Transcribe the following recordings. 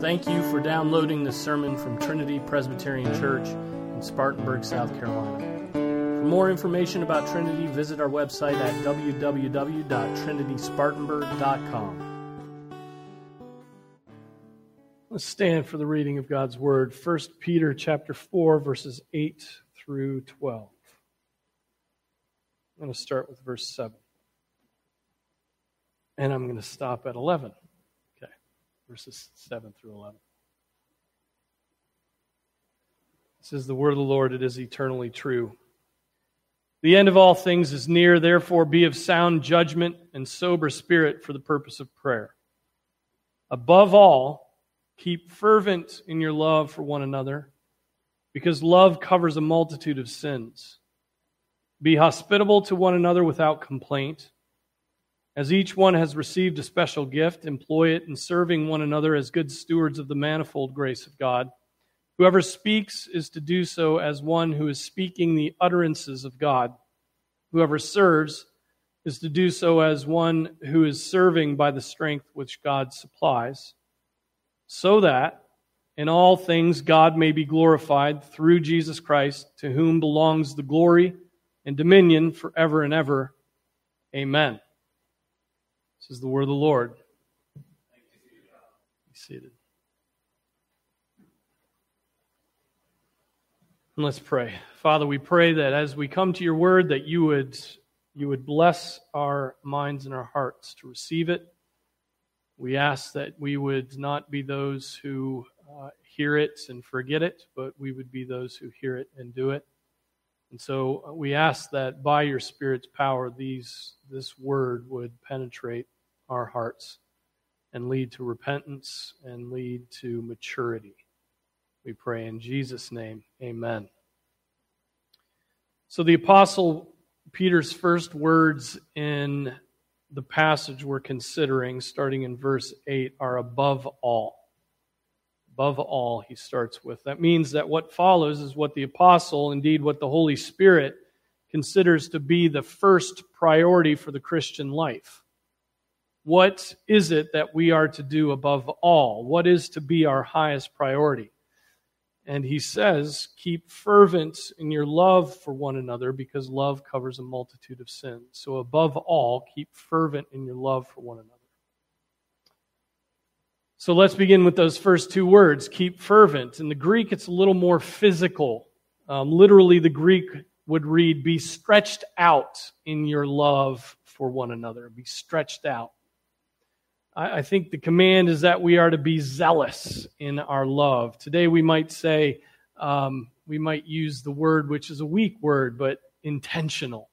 Thank you for downloading this sermon from Trinity Presbyterian Church in Spartanburg, South Carolina. For more information about Trinity, visit our website at www.trinityspartanburg.com. Let's stand for the reading of God's word. 1 Peter chapter 4 verses 8 through 12. I'm going to start with verse 7. And I'm going to stop at 11. Verses 7 through 11. This is the word of the Lord. It is eternally true. The end of all things is near. Therefore, be of sound judgment and sober spirit for the purpose of prayer. Above all, Keep fervent in your love for one another, because love covers a multitude of sins. Be hospitable to one another without complaint. As each one has received a special gift, employ it in serving one another as good stewards of the manifold grace of God. Whoever speaks is to do so as one who is speaking the utterances of God. Whoever serves is to do so as one who is serving by the strength which God supplies so that in all things God may be glorified through Jesus Christ, to whom belongs the glory and dominion forever and ever. Amen. This is the word of the Lord. Be seated. And let's pray. Father, we pray that as we come to your word that you would you would bless our minds and our hearts to receive it we ask that we would not be those who uh, hear it and forget it, but we would be those who hear it and do it. And so uh, we ask that by your Spirit's power, these, this word would penetrate our hearts and lead to repentance and lead to maturity. We pray in Jesus' name, amen. So the Apostle Peter's first words in the passage we're considering, starting in verse 8, are above all. Above all, he starts with. That means that what follows is what the apostle, indeed, what the Holy Spirit considers to be the first priority for the Christian life. What is it that we are to do above all? What is to be our highest priority? And he says, Keep fervent in your love for one another because love covers a multitude of sins. So, above all, keep fervent in your love for one another. So, let's begin with those first two words keep fervent. In the Greek, it's a little more physical. Um, literally, the Greek would read, Be stretched out in your love for one another. Be stretched out. I think the command is that we are to be zealous in our love. Today we might say, um, we might use the word, which is a weak word, but intentional.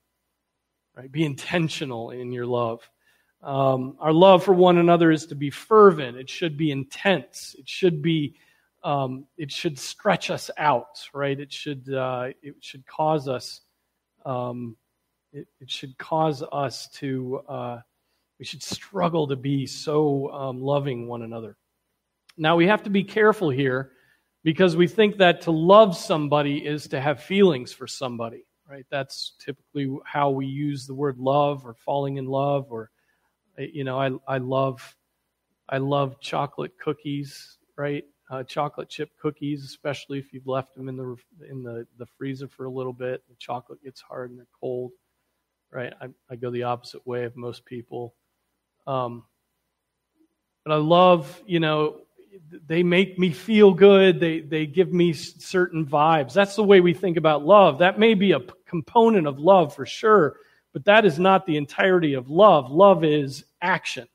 Right? Be intentional in your love. Um, our love for one another is to be fervent. It should be intense. It should be. Um, it should stretch us out. Right? It should. Uh, it should cause us. Um, it, it, should cause us to. Uh, we should struggle to be so um, loving one another. Now, we have to be careful here because we think that to love somebody is to have feelings for somebody, right? That's typically how we use the word love or falling in love or, you know, I, I love. I love chocolate cookies, right? Uh, chocolate chip cookies, especially if you've left them in the in the, the freezer for a little bit. The chocolate gets hard and they're cold, right? I, I go the opposite way of most people. Um, but I love, you know, they make me feel good. They, they give me certain vibes. That's the way we think about love. That may be a component of love for sure, but that is not the entirety of love. Love is action,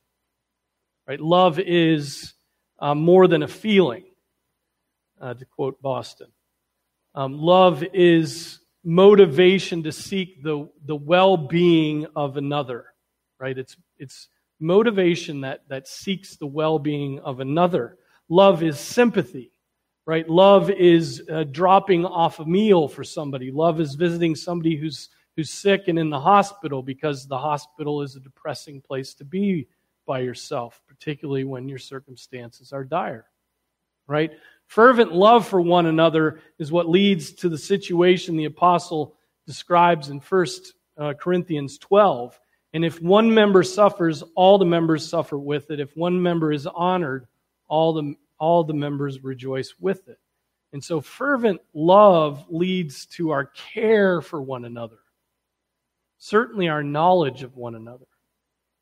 right? Love is uh, more than a feeling, uh, to quote Boston. Um, love is motivation to seek the, the well being of another, right? It's, it's motivation that, that seeks the well being of another. Love is sympathy, right? Love is uh, dropping off a meal for somebody. Love is visiting somebody who's, who's sick and in the hospital because the hospital is a depressing place to be by yourself, particularly when your circumstances are dire, right? Fervent love for one another is what leads to the situation the apostle describes in 1 uh, Corinthians 12 and if one member suffers, all the members suffer with it. If one member is honored, all the, all the members rejoice with it. And so fervent love leads to our care for one another, certainly our knowledge of one another.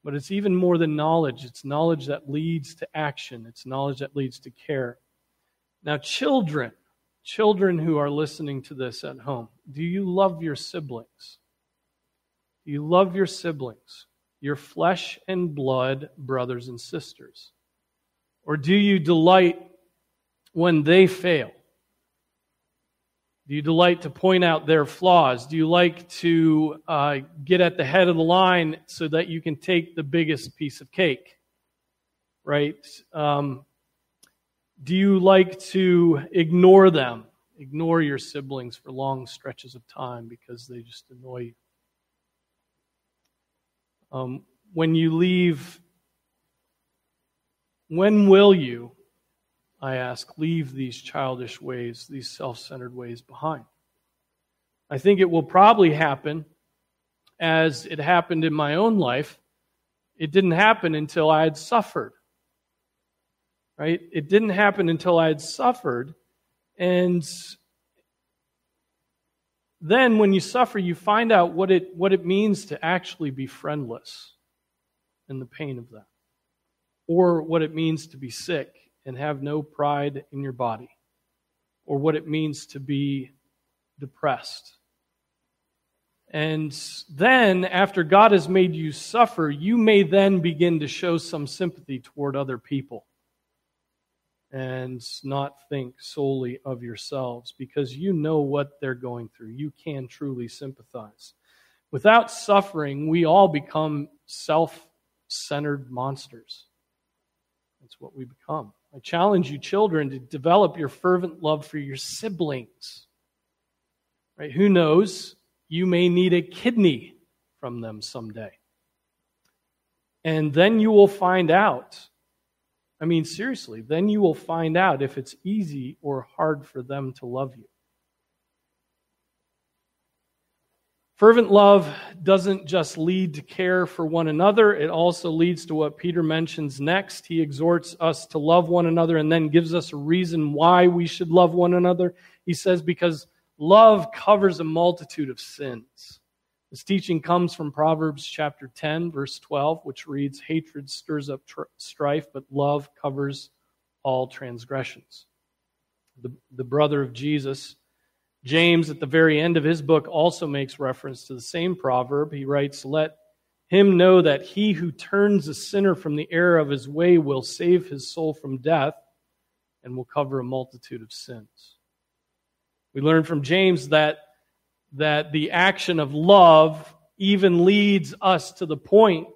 But it's even more than knowledge. It's knowledge that leads to action. It's knowledge that leads to care. Now, children, children who are listening to this at home, do you love your siblings? Do you love your siblings, your flesh and blood brothers and sisters? Or do you delight when they fail? Do you delight to point out their flaws? Do you like to uh, get at the head of the line so that you can take the biggest piece of cake? Right? Um, do you like to ignore them? Ignore your siblings for long stretches of time because they just annoy you. Um, when you leave, when will you I ask, leave these childish ways, these self centered ways behind. I think it will probably happen as it happened in my own life. It didn't happen until I had suffered. Right? It didn't happen until I had suffered. And then when you suffer, you find out what it, what it means to actually be friendless and the pain of that, or what it means to be sick and have no pride in your body, or what it means to be depressed. And then, after God has made you suffer, you may then begin to show some sympathy toward other people and not think solely of yourselves because you know what they're going through. You can truly sympathize. Without suffering, we all become self centered monsters. That's what we become. I challenge you, children, to develop your fervent love for your siblings. Right? Who knows? You may need a kidney from them someday. And then you will find out. I mean, seriously, then you will find out if it's easy or hard for them to love you. Fervent love doesn't just lead to care for one another, it also leads to what Peter mentions next. He exhorts us to love one another and then gives us a reason why we should love one another. He says, because love covers a multitude of sins. This teaching comes from Proverbs chapter 10, verse 12, which reads Hatred stirs up tr- strife, but love covers all transgressions. The, the brother of Jesus James, at the very end of his book, also makes reference to the same proverb. He writes, Let him know that he who turns a sinner from the error of his way will save his soul from death and will cover a multitude of sins. We learn from James that, that the action of love even leads us to the point,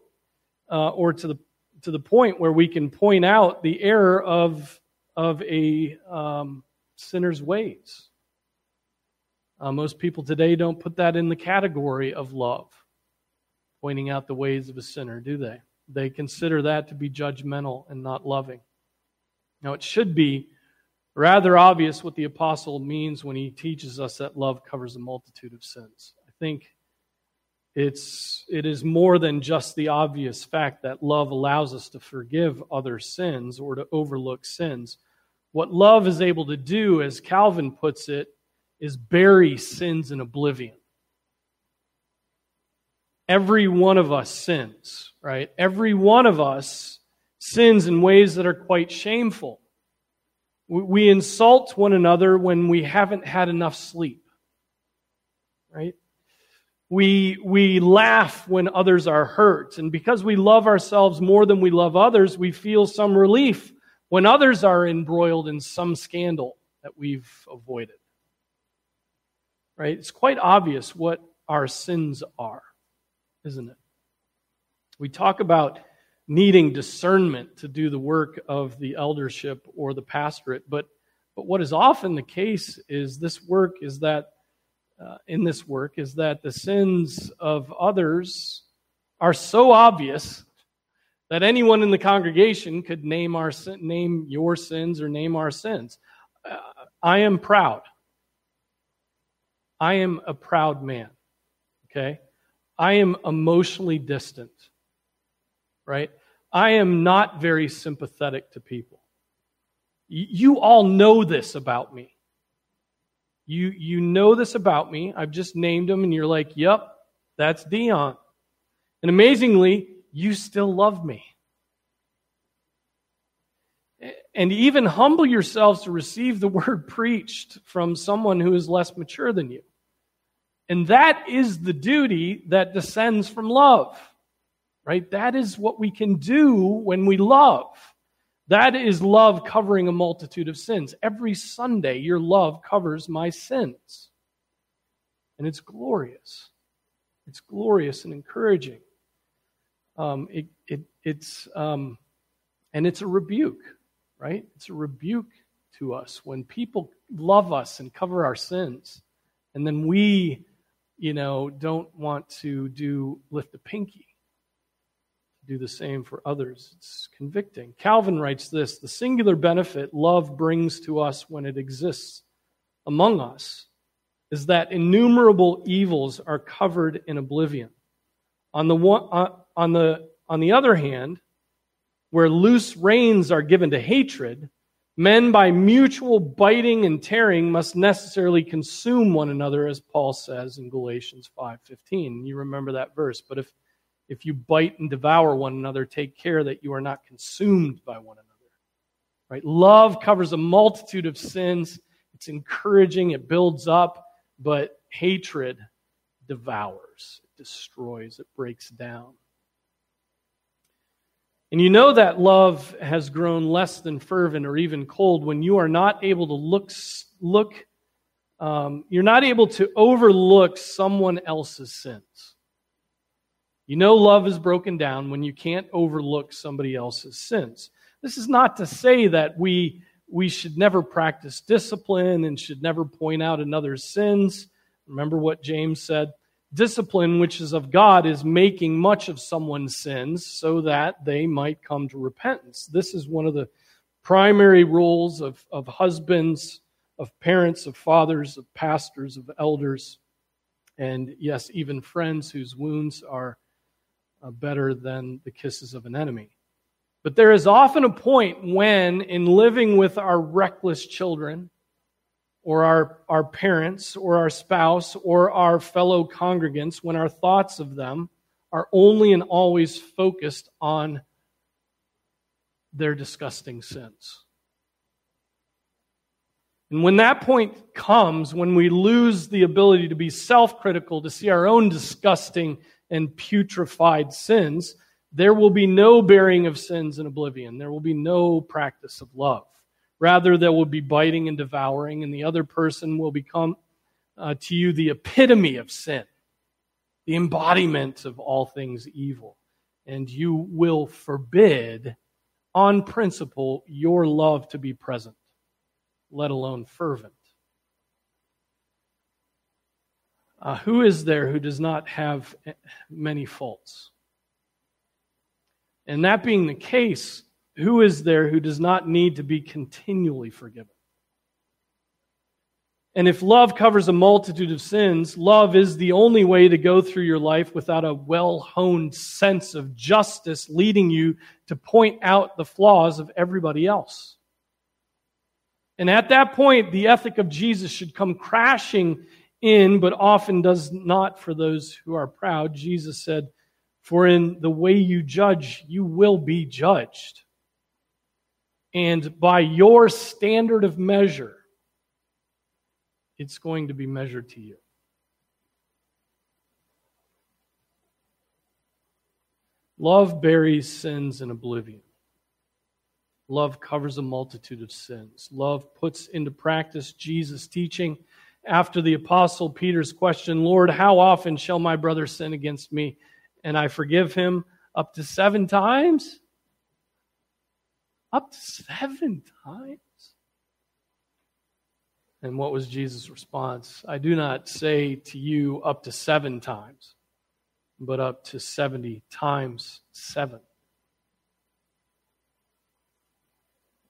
uh, or to the, to the point where we can point out the error of, of a um, sinner's ways. Uh, most people today don't put that in the category of love, pointing out the ways of a sinner, do they? They consider that to be judgmental and not loving. Now, it should be rather obvious what the apostle means when he teaches us that love covers a multitude of sins. I think it's, it is more than just the obvious fact that love allows us to forgive other sins or to overlook sins. What love is able to do, as Calvin puts it, is bury sins in oblivion. Every one of us sins, right? Every one of us sins in ways that are quite shameful. We insult one another when we haven't had enough sleep, right? We, we laugh when others are hurt. And because we love ourselves more than we love others, we feel some relief when others are embroiled in some scandal that we've avoided right? It's quite obvious what our sins are, isn't it? We talk about needing discernment to do the work of the eldership or the pastorate, but but what is often the case is this work is that uh, in this work is that the sins of others are so obvious that anyone in the congregation could name our name your sins or name our sins. Uh, I am proud I am a proud man. Okay? I am emotionally distant. Right? I am not very sympathetic to people. You all know this about me. You, you know this about me. I've just named them, and you're like, yep, that's Dion. And amazingly, you still love me. And even humble yourselves to receive the word preached from someone who is less mature than you. And that is the duty that descends from love, right? That is what we can do when we love. That is love covering a multitude of sins. Every Sunday, your love covers my sins. And it's glorious. It's glorious and encouraging. Um, it, it, it's, um, and it's a rebuke, right? It's a rebuke to us when people love us and cover our sins, and then we, you know, don't want to do lift a pinky do the same for others. It's convicting. Calvin writes this The singular benefit love brings to us when it exists among us is that innumerable evils are covered in oblivion. On the, one, uh, on the, on the other hand, where loose reins are given to hatred, men by mutual biting and tearing must necessarily consume one another, as Paul says in Galatians 5.15. You remember that verse. But if if you bite and devour one another, take care that you are not consumed by one another. Right? Love covers a multitude of sins. It's encouraging, it builds up, but hatred devours, it destroys, it breaks down. And you know that love has grown less than fervent or even cold when you are not able to look, look um, you're not able to overlook someone else's sins. You know, love is broken down when you can't overlook somebody else's sins. This is not to say that we, we should never practice discipline and should never point out another's sins. Remember what James said? Discipline, which is of God, is making much of someone's sins so that they might come to repentance. This is one of the primary roles of, of husbands, of parents, of fathers, of pastors, of elders, and yes, even friends whose wounds are uh, better than the kisses of an enemy. But there is often a point when, in living with our reckless children, or our, our parents, or our spouse, or our fellow congregants, when our thoughts of them are only and always focused on their disgusting sins. And when that point comes, when we lose the ability to be self critical, to see our own disgusting and putrefied sins, there will be no bearing of sins in oblivion. There will be no practice of love. Rather, there will be biting and devouring, and the other person will become uh, to you the epitome of sin, the embodiment of all things evil. And you will forbid, on principle, your love to be present, let alone fervent. Uh, who is there who does not have many faults? And that being the case, who is there who does not need to be continually forgiven? And if love covers a multitude of sins, love is the only way to go through your life without a well honed sense of justice leading you to point out the flaws of everybody else. And at that point, the ethic of Jesus should come crashing in, but often does not for those who are proud. Jesus said, For in the way you judge, you will be judged. And by your standard of measure, it's going to be measured to you. Love buries sins in oblivion. Love covers a multitude of sins. Love puts into practice Jesus' teaching after the apostle Peter's question, Lord, how often shall my brother sin against me and I forgive him? Up to seven times? Up to seven times? And what was Jesus' response? I do not say to you up to seven times, but up to 70 times seven.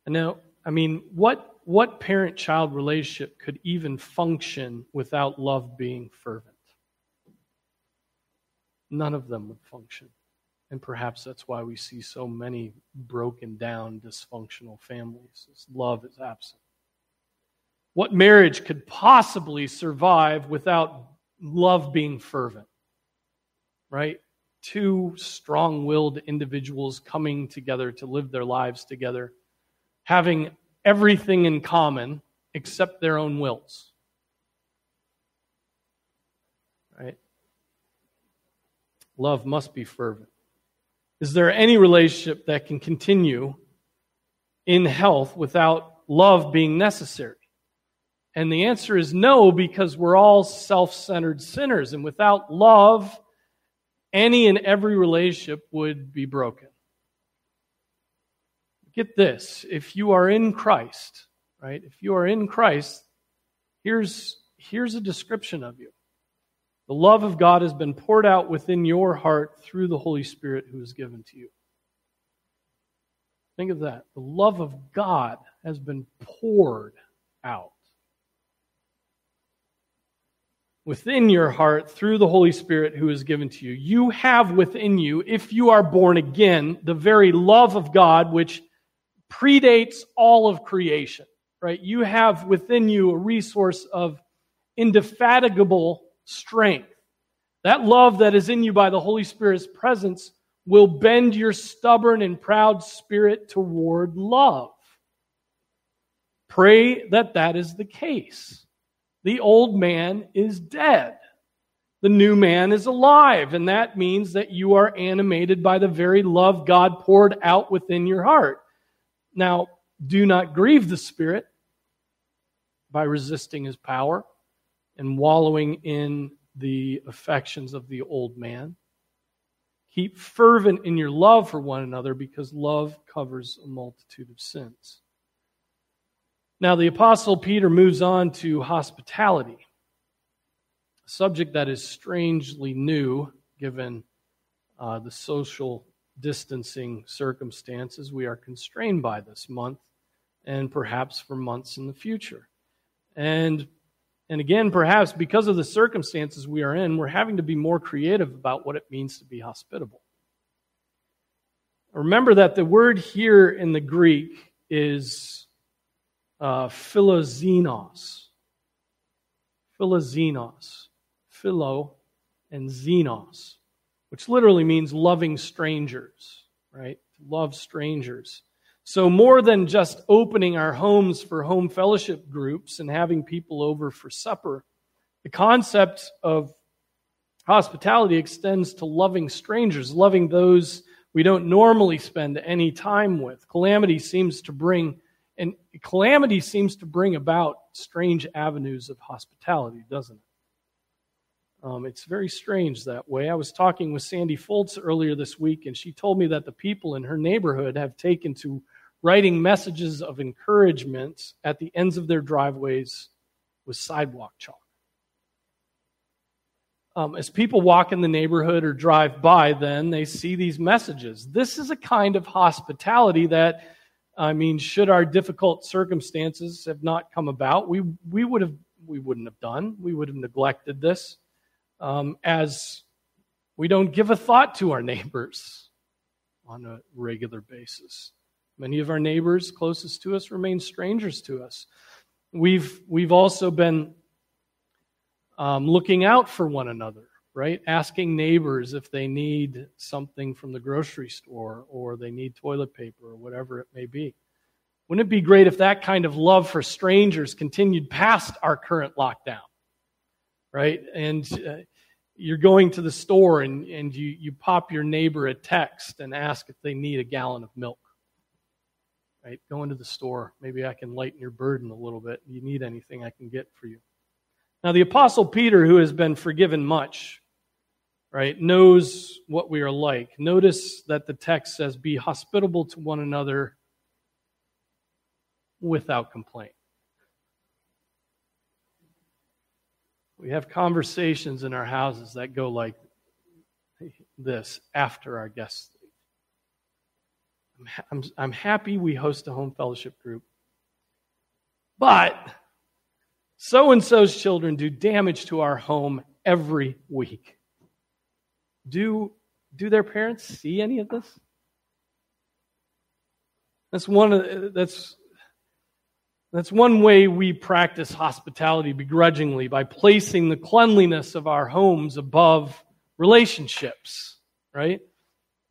And now, I mean, what what parent child relationship could even function without love being fervent? None of them would function. And perhaps that's why we see so many broken down, dysfunctional families. Love is absent. What marriage could possibly survive without love being fervent? Right? Two strong willed individuals coming together to live their lives together, having everything in common except their own wills. Right? Love must be fervent. Is there any relationship that can continue in health without love being necessary? And the answer is no, because we're all self centered sinners. And without love, any and every relationship would be broken. Get this if you are in Christ, right? If you are in Christ, here's, here's a description of you. The love of God has been poured out within your heart through the Holy Spirit who is given to you. Think of that. The love of God has been poured out within your heart through the Holy Spirit who is given to you. You have within you, if you are born again, the very love of God which predates all of creation, right? You have within you a resource of indefatigable strength. That love that is in you by the Holy Spirit's presence will bend your stubborn and proud spirit toward love. Pray that that is the case. The old man is dead. The new man is alive, and that means that you are animated by the very love God poured out within your heart. Now, do not grieve the Spirit by resisting his power and wallowing in the affections of the old man. Keep fervent in your love for one another because love covers a multitude of sins. Now, the Apostle Peter moves on to hospitality, a subject that is strangely new given uh, the social distancing circumstances we are constrained by this month and perhaps for months in the future. And and again, perhaps because of the circumstances we are in, we're having to be more creative about what it means to be hospitable. Remember that the word here in the Greek is uh, philoxenos. Philoxenos. Philo and xenos, which literally means loving strangers, right? love strangers. So, more than just opening our homes for home fellowship groups and having people over for supper, the concept of hospitality extends to loving strangers, loving those we don't normally spend any time with. Calamity seems to bring and calamity seems to bring about strange avenues of hospitality, doesn't it? Um, it's very strange that way. I was talking with Sandy Foltz earlier this week, and she told me that the people in her neighborhood have taken to writing messages of encouragement at the ends of their driveways with sidewalk chalk. Um, as people walk in the neighborhood or drive by, then they see these messages. This is a kind of hospitality that, I mean, should our difficult circumstances have not come about, we, we would have we wouldn't have done. We would have neglected this, um, as we don't give a thought to our neighbors on a regular basis. Many of our neighbors closest to us remain strangers to us. We've, we've also been um, looking out for one another, right? Asking neighbors if they need something from the grocery store or they need toilet paper or whatever it may be. Wouldn't it be great if that kind of love for strangers continued past our current lockdown, right? And uh, you're going to the store and, and you, you pop your neighbor a text and ask if they need a gallon of milk right? Go into the store. Maybe I can lighten your burden a little bit. You need anything I can get for you. Now, the Apostle Peter, who has been forgiven much, right, knows what we are like. Notice that the text says, Be hospitable to one another without complaint. We have conversations in our houses that go like this after our guests I'm, I'm, happy we host a home fellowship group. But so and so's children do damage to our home every week. Do, Do their parents see any of this? That's one of that's that's one way we practice hospitality begrudgingly by placing the cleanliness of our homes above relationships, right?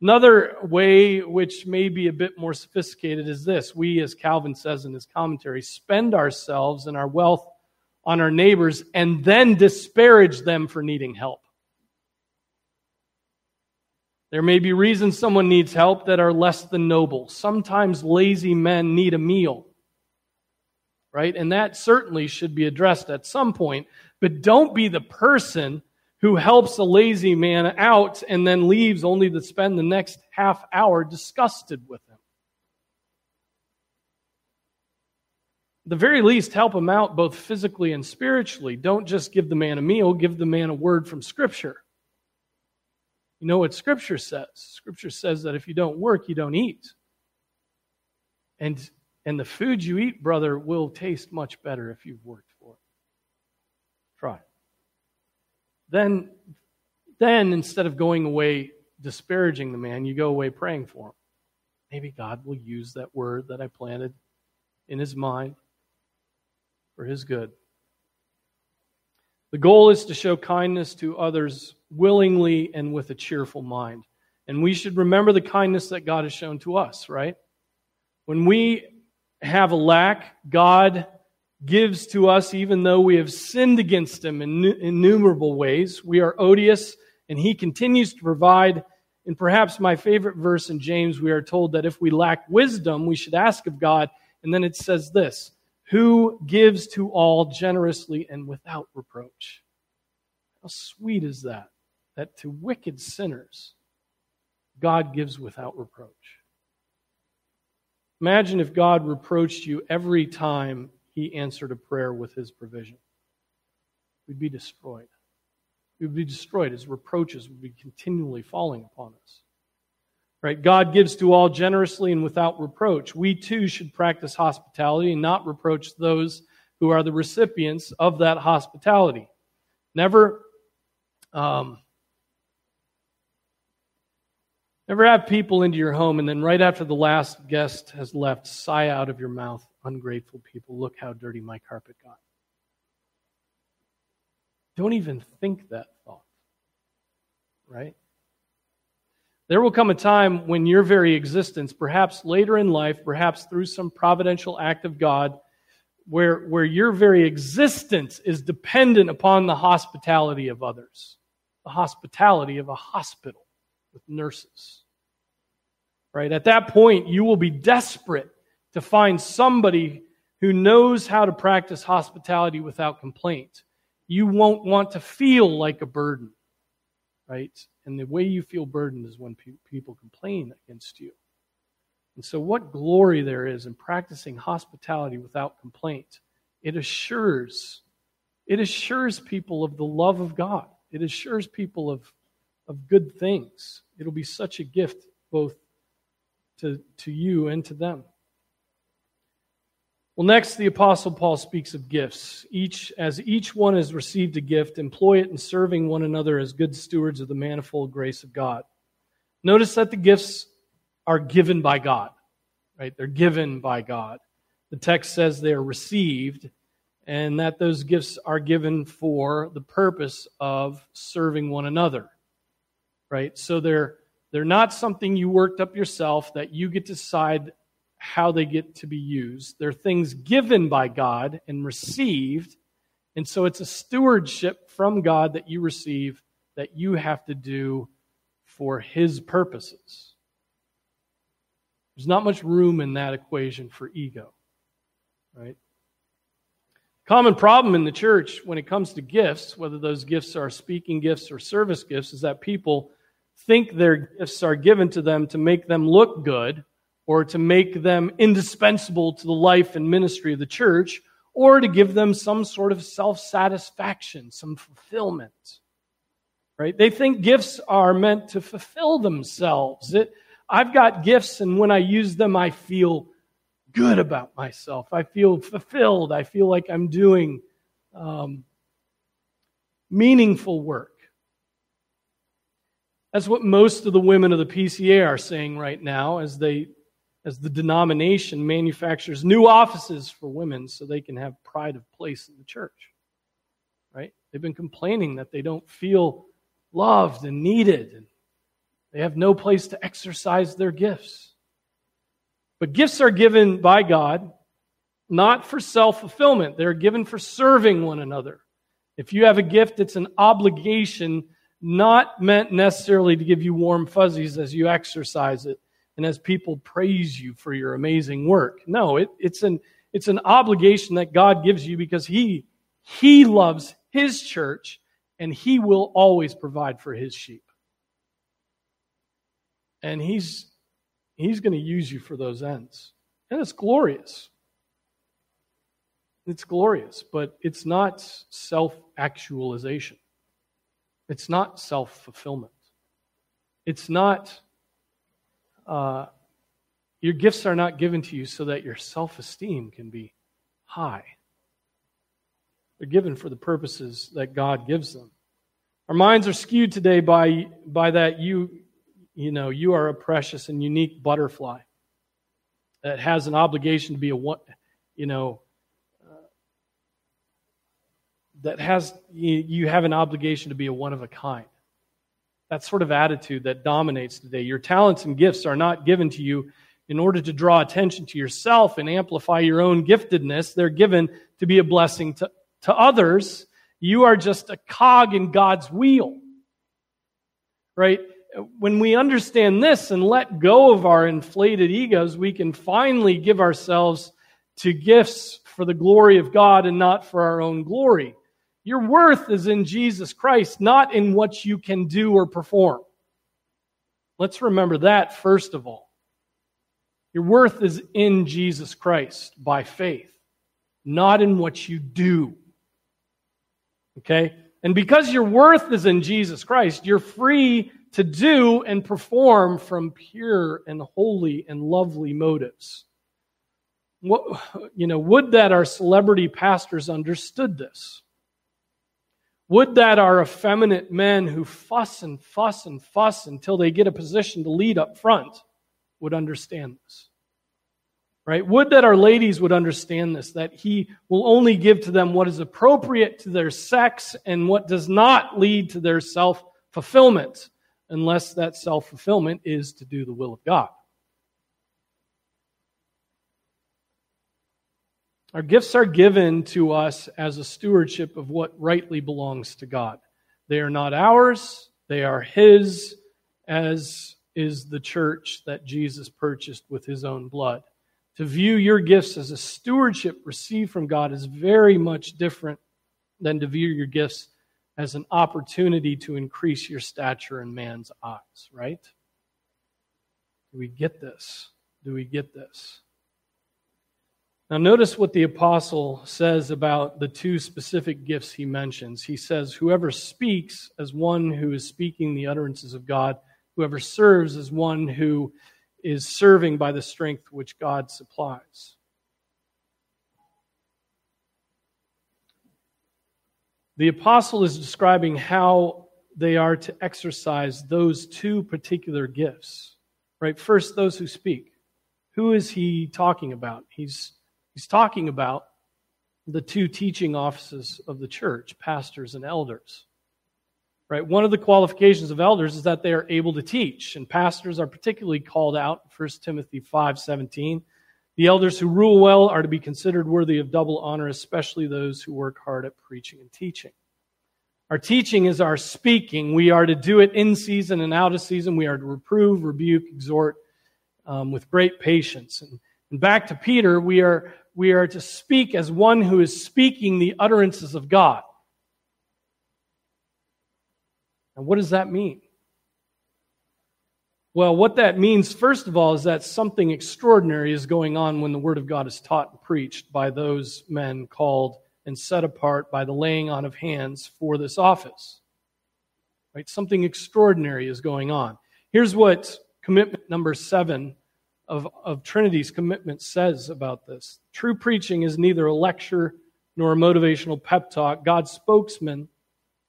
Another way, which may be a bit more sophisticated, is this. We, as Calvin says in his commentary, spend ourselves and our wealth on our neighbors and then disparage them for needing help. There may be reasons someone needs help that are less than noble. Sometimes lazy men need a meal, right? And that certainly should be addressed at some point. But don't be the person who helps a lazy man out and then leaves only to spend the next half hour disgusted with him. the very least, help him out both physically and spiritually. Don't just give the man a meal, give the man a word from Scripture. You know what Scripture says? Scripture says that if you don't work, you don't eat. And, and the food you eat, brother, will taste much better if you've worked for it. Try. Then, then instead of going away disparaging the man, you go away praying for him. Maybe God will use that word that I planted in his mind for his good. The goal is to show kindness to others willingly and with a cheerful mind. And we should remember the kindness that God has shown to us, right? When we have a lack, God gives to us even though we have sinned against Him in innumerable ways. We are odious, and He continues to provide. And perhaps my favorite verse in James, we are told that if we lack wisdom, we should ask of God. And then it says this who gives to all generously and without reproach. How sweet is that? That to wicked sinners, God gives without reproach. Imagine if God reproached you every time he answered a prayer with his provision. We'd be destroyed. We would be destroyed. His reproaches would be continually falling upon us. Right? God gives to all generously and without reproach. We too should practice hospitality and not reproach those who are the recipients of that hospitality. Never, um, never have people into your home and then right after the last guest has left, sigh out of your mouth, ungrateful people, look how dirty my carpet got. Don't even think that thought. Right? There will come a time when your very existence, perhaps later in life, perhaps through some providential act of God, where, where your very existence is dependent upon the hospitality of others, the hospitality of a hospital with nurses. Right? At that point, you will be desperate to find somebody who knows how to practice hospitality without complaint. You won't want to feel like a burden. Right? And the way you feel burdened is when pe- people complain against you. And so, what glory there is in practicing hospitality without complaint. It assures, it assures people of the love of God. It assures people of, of good things. It'll be such a gift both to, to you and to them. Well, next, the Apostle Paul speaks of gifts. Each, as each one has received a gift, employ it in serving one another as good stewards of the manifold grace of God. Notice that the gifts are given by God, right? They're given by God. The text says they are received, and that those gifts are given for the purpose of serving one another, right? So they're, they're not something you worked up yourself that you get to decide how they get to be used. They're things given by God and received. And so it's a stewardship from God that you receive that you have to do for His purposes. There's not much room in that equation for ego, right? Common problem in the church when it comes to gifts, whether those gifts are speaking gifts or service gifts, is that people think their gifts are given to them to make them look good or to make them indispensable to the life and ministry of the church, or to give them some sort of self satisfaction, some fulfillment. Right? They think gifts are meant to fulfill themselves. It, I've got gifts, and when I use them, I feel good about myself. I feel fulfilled. I feel like I'm doing um, meaningful work. That's what most of the women of the PCA are saying right now as they as the denomination manufactures new offices for women so they can have pride of place in the church. Right? They've been complaining that they don't feel loved and needed and they have no place to exercise their gifts. But gifts are given by God not for self fulfillment, they're given for serving one another. If you have a gift, it's an obligation not meant necessarily to give you warm fuzzies as you exercise it and as people praise you for your amazing work. No, it, it's, an, it's an obligation that God gives you because He, he loves His church and He will always provide for His sheep. And He's, he's going to use you for those ends. And it's glorious. It's glorious, but it's not self actualization. It's not self fulfillment. It's not, uh, your gifts are not given to you so that your self esteem can be high. They're given for the purposes that God gives them. Our minds are skewed today by, by that you, you know, you are a precious and unique butterfly that has an obligation to be a, one, you know, that has you have an obligation to be a one of a kind. That sort of attitude that dominates today. Your talents and gifts are not given to you in order to draw attention to yourself and amplify your own giftedness. They're given to be a blessing to, to others. You are just a cog in God's wheel. Right? When we understand this and let go of our inflated egos, we can finally give ourselves to gifts for the glory of God and not for our own glory. Your worth is in Jesus Christ, not in what you can do or perform. Let's remember that first of all. Your worth is in Jesus Christ by faith, not in what you do. Okay? And because your worth is in Jesus Christ, you're free to do and perform from pure and holy and lovely motives. What, you know, would that our celebrity pastors understood this. Would that our effeminate men who fuss and fuss and fuss until they get a position to lead up front would understand this. Right? Would that our ladies would understand this, that he will only give to them what is appropriate to their sex and what does not lead to their self fulfillment, unless that self fulfillment is to do the will of God. Our gifts are given to us as a stewardship of what rightly belongs to God. They are not ours, they are His, as is the church that Jesus purchased with His own blood. To view your gifts as a stewardship received from God is very much different than to view your gifts as an opportunity to increase your stature in man's eyes, right? Do we get this? Do we get this? Now, notice what the apostle says about the two specific gifts he mentions. He says, Whoever speaks as one who is speaking the utterances of God, whoever serves as one who is serving by the strength which God supplies. The apostle is describing how they are to exercise those two particular gifts. Right? First, those who speak. Who is he talking about? He's He's talking about the two teaching offices of the church, pastors and elders. Right? One of the qualifications of elders is that they are able to teach, and pastors are particularly called out, in 1 Timothy 5:17. The elders who rule well are to be considered worthy of double honor, especially those who work hard at preaching and teaching. Our teaching is our speaking. We are to do it in season and out of season. We are to reprove, rebuke, exhort um, with great patience. And, and back to Peter, we are we are to speak as one who is speaking the utterances of God. And what does that mean? Well, what that means, first of all, is that something extraordinary is going on when the Word of God is taught and preached by those men called and set apart by the laying on of hands for this office. Right? Something extraordinary is going on. Here's what commitment number seven of, of Trinity's commitment says about this. True preaching is neither a lecture nor a motivational pep talk. God's spokesman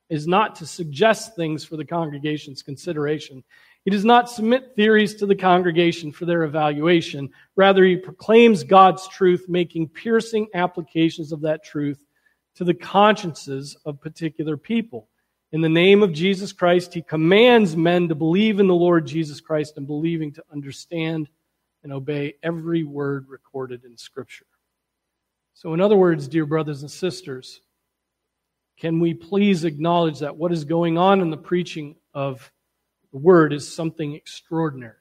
is not to suggest things for the congregation's consideration. He does not submit theories to the congregation for their evaluation. Rather, he proclaims God's truth, making piercing applications of that truth to the consciences of particular people. In the name of Jesus Christ, he commands men to believe in the Lord Jesus Christ and believing to understand and obey every word recorded in Scripture. So, in other words, dear brothers and sisters, can we please acknowledge that what is going on in the preaching of the Word is something extraordinary?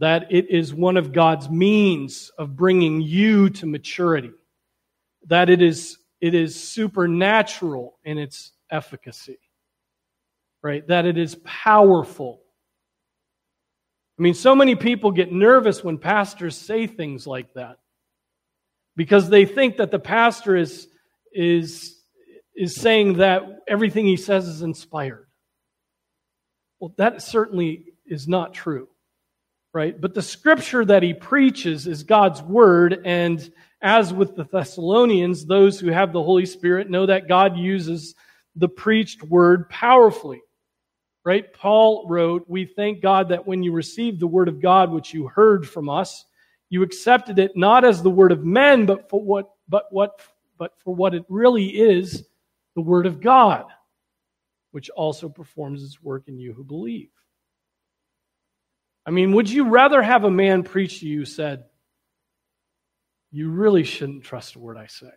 That it is one of God's means of bringing you to maturity. That it is, it is supernatural in its efficacy right? That it is powerful. I mean, so many people get nervous when pastors say things like that because they think that the pastor is, is, is saying that everything he says is inspired. Well, that certainly is not true, right? But the scripture that he preaches is God's word, and as with the Thessalonians, those who have the Holy Spirit know that God uses the preached word powerfully right? Paul wrote, We thank God that when you received the word of God, which you heard from us, you accepted it not as the word of men, but for what, but what, but for what it really is, the word of God, which also performs its work in you who believe. I mean, would you rather have a man preach to you said, You really shouldn't trust a word I say?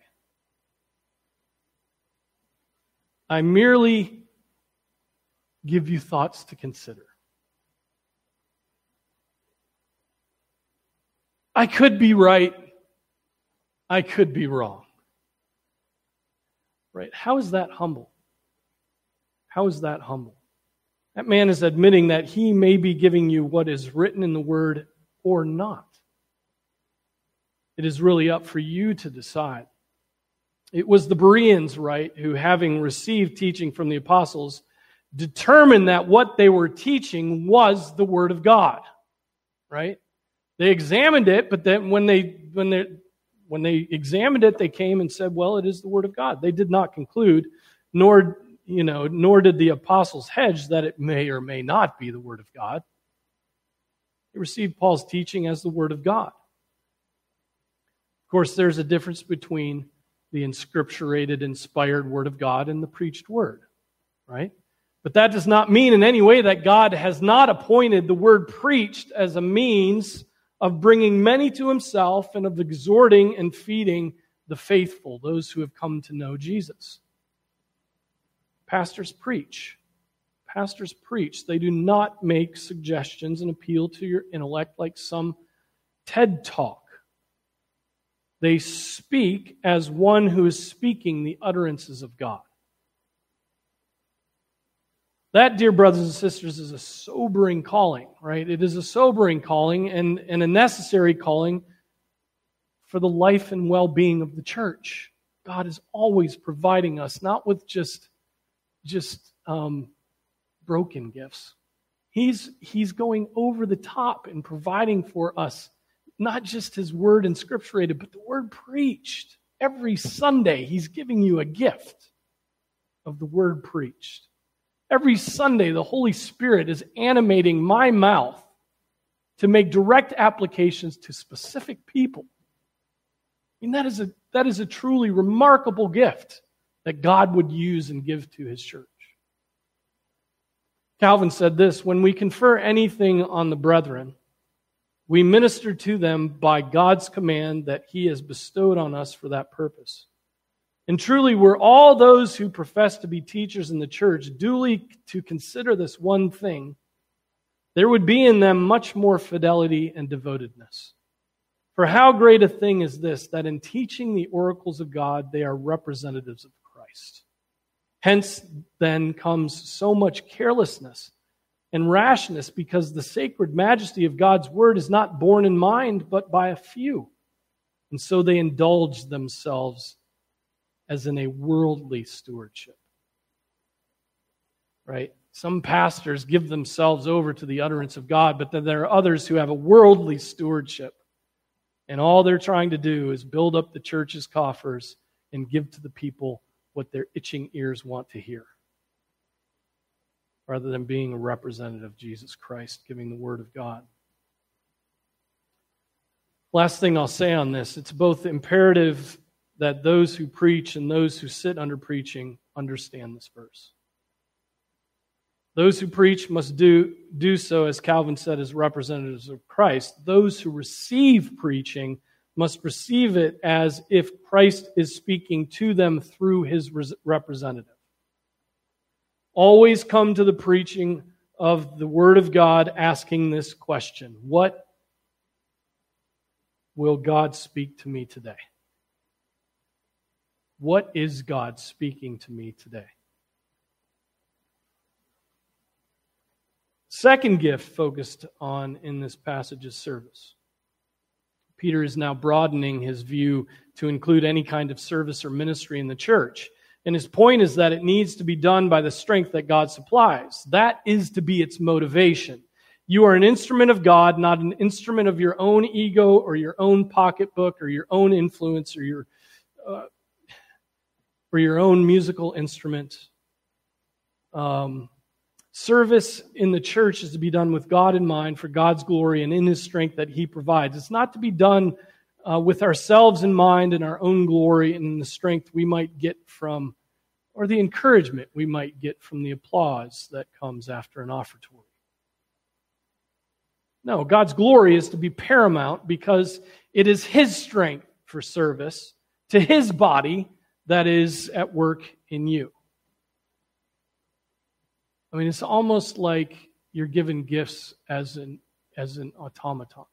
I merely give you thoughts to consider. I could be right. I could be wrong. Right? How is that humble? How is that humble? That man is admitting that he may be giving you what is written in the word or not. It is really up for you to decide. It was the Bereans, right, who, having received teaching from the apostles, determined that what they were teaching was the Word of God. Right? They examined it, but then when they when they when they examined it, they came and said, "Well, it is the Word of God." They did not conclude, nor you know, nor did the apostles hedge that it may or may not be the Word of God. They received Paul's teaching as the Word of God. Of course, there's a difference between the inscripturated, inspired Word of God and the preached Word, right? But that does not mean in any way that God has not appointed the word preached as a means of bringing many to himself and of exhorting and feeding the faithful, those who have come to know Jesus. Pastors preach. Pastors preach. They do not make suggestions and appeal to your intellect like some TED talk. They speak as one who is speaking the utterances of God. That, dear brothers and sisters, is a sobering calling, right? It is a sobering calling and, and a necessary calling for the life and well being of the church. God is always providing us, not with just, just um, broken gifts. He's, he's going over the top and providing for us not just his word and inscripturated, but the word preached. Every Sunday, he's giving you a gift of the word preached. Every Sunday, the Holy Spirit is animating my mouth to make direct applications to specific people. I mean, that is a, that is a truly remarkable gift that God would use and give to his church. Calvin said this When we confer anything on the brethren, we minister to them by God's command that he has bestowed on us for that purpose. And truly, were all those who profess to be teachers in the church duly to consider this one thing, there would be in them much more fidelity and devotedness. For how great a thing is this, that in teaching the oracles of God, they are representatives of Christ. Hence, then, comes so much carelessness and rashness, because the sacred majesty of God's word is not borne in mind, but by a few. And so they indulge themselves as in a worldly stewardship. Right? Some pastors give themselves over to the utterance of God, but then there are others who have a worldly stewardship. And all they're trying to do is build up the church's coffers and give to the people what their itching ears want to hear. rather than being a representative of Jesus Christ, giving the Word of God. Last thing I'll say on this it's both imperative that those who preach and those who sit under preaching understand this verse. Those who preach must do, do so, as Calvin said, as representatives of Christ. Those who receive preaching must receive it as if Christ is speaking to them through his representative. Always come to the preaching of the Word of God asking this question What will God speak to me today? What is God speaking to me today? Second gift focused on in this passage is service. Peter is now broadening his view to include any kind of service or ministry in the church. And his point is that it needs to be done by the strength that God supplies. That is to be its motivation. You are an instrument of God, not an instrument of your own ego or your own pocketbook or your own influence or your uh, or your own musical instrument. Um, Service in the church is to be done with God in mind for God's glory and in His strength that He provides. It's not to be done uh, with ourselves in mind and our own glory and the strength we might get from, or the encouragement we might get from the applause that comes after an offertory. No, God's glory is to be paramount because it is His strength for service to His body that is at work in you. I mean, it's almost like you're given gifts as an, as an automaton.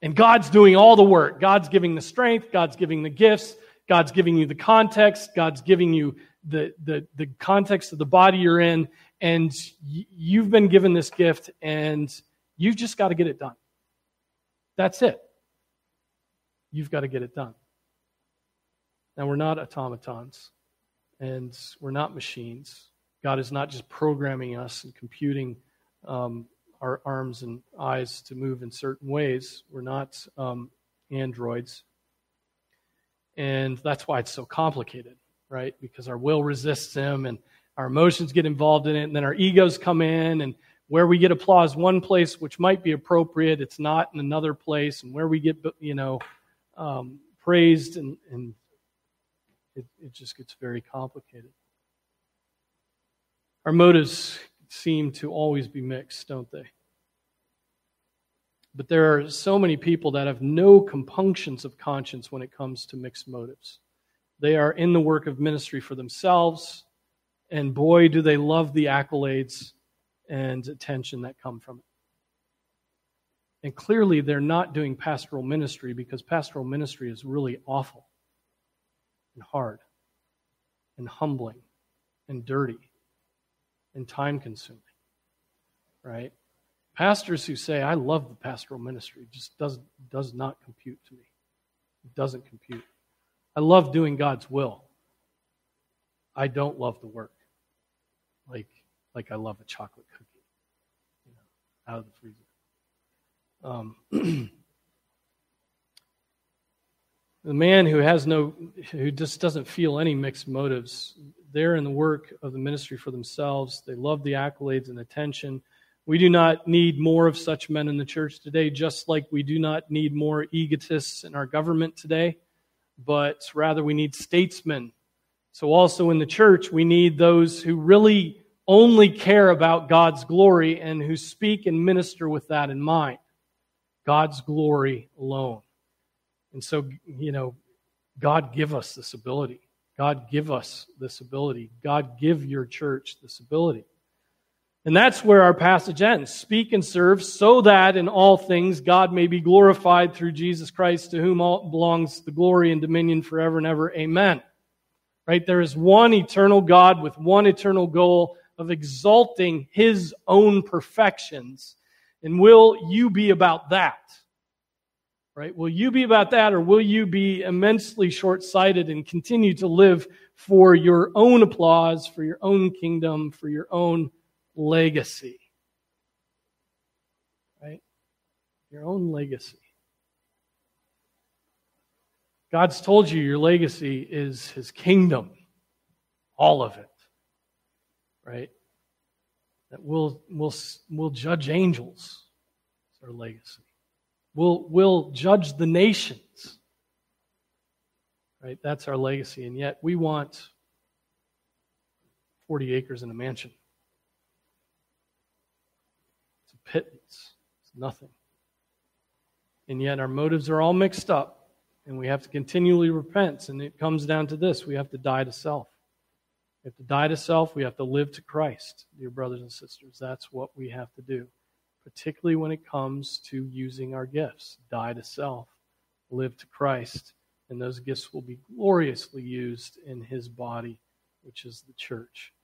And God's doing all the work. God's giving the strength, God's giving the gifts, God's giving you the context, God's giving you the, the, the context of the body you're in, and you've been given this gift, and you've just got to get it done. That's it. You've got to get it done. Now, we're not automatons and we're not machines. God is not just programming us and computing um, our arms and eyes to move in certain ways. We're not um, androids. And that's why it's so complicated, right? Because our will resists Him and our emotions get involved in it, and then our egos come in, and where we get applause one place, which might be appropriate, it's not in another place, and where we get, you know, um, praised and, and it, it just gets very complicated. Our motives seem to always be mixed, don't they? But there are so many people that have no compunctions of conscience when it comes to mixed motives. They are in the work of ministry for themselves, and boy, do they love the accolades and attention that come from it. And clearly, they're not doing pastoral ministry because pastoral ministry is really awful and hard and humbling and dirty and time consuming. Right? Pastors who say, I love the pastoral ministry, just does, does not compute to me. It doesn't compute. I love doing God's will. I don't love the work like, like I love a chocolate cookie you know, out of the freezer. Um, The man who has no, who just doesn't feel any mixed motives, they're in the work of the ministry for themselves. They love the accolades and attention. We do not need more of such men in the church today, just like we do not need more egotists in our government today, but rather we need statesmen. So, also in the church, we need those who really only care about God's glory and who speak and minister with that in mind. God's glory alone. And so, you know, God give us this ability. God give us this ability. God give your church this ability. And that's where our passage ends. Speak and serve so that in all things God may be glorified through Jesus Christ, to whom all belongs the glory and dominion forever and ever. Amen. Right? There is one eternal God with one eternal goal of exalting his own perfections. And will you be about that? Right? Will you be about that or will you be immensely short sighted and continue to live for your own applause, for your own kingdom, for your own legacy? Right? Your own legacy. God's told you your legacy is his kingdom, all of it. right? That we'll, we'll, we'll judge angels. It's our legacy. We'll, we'll judge the nations. Right? That's our legacy. And yet we want 40 acres and a mansion. It's a pittance. It's nothing. And yet our motives are all mixed up, and we have to continually repent. And it comes down to this we have to die to self. We have to die to self. We have to live to Christ, dear brothers and sisters. That's what we have to do, particularly when it comes to using our gifts. Die to self, live to Christ, and those gifts will be gloriously used in His body, which is the church.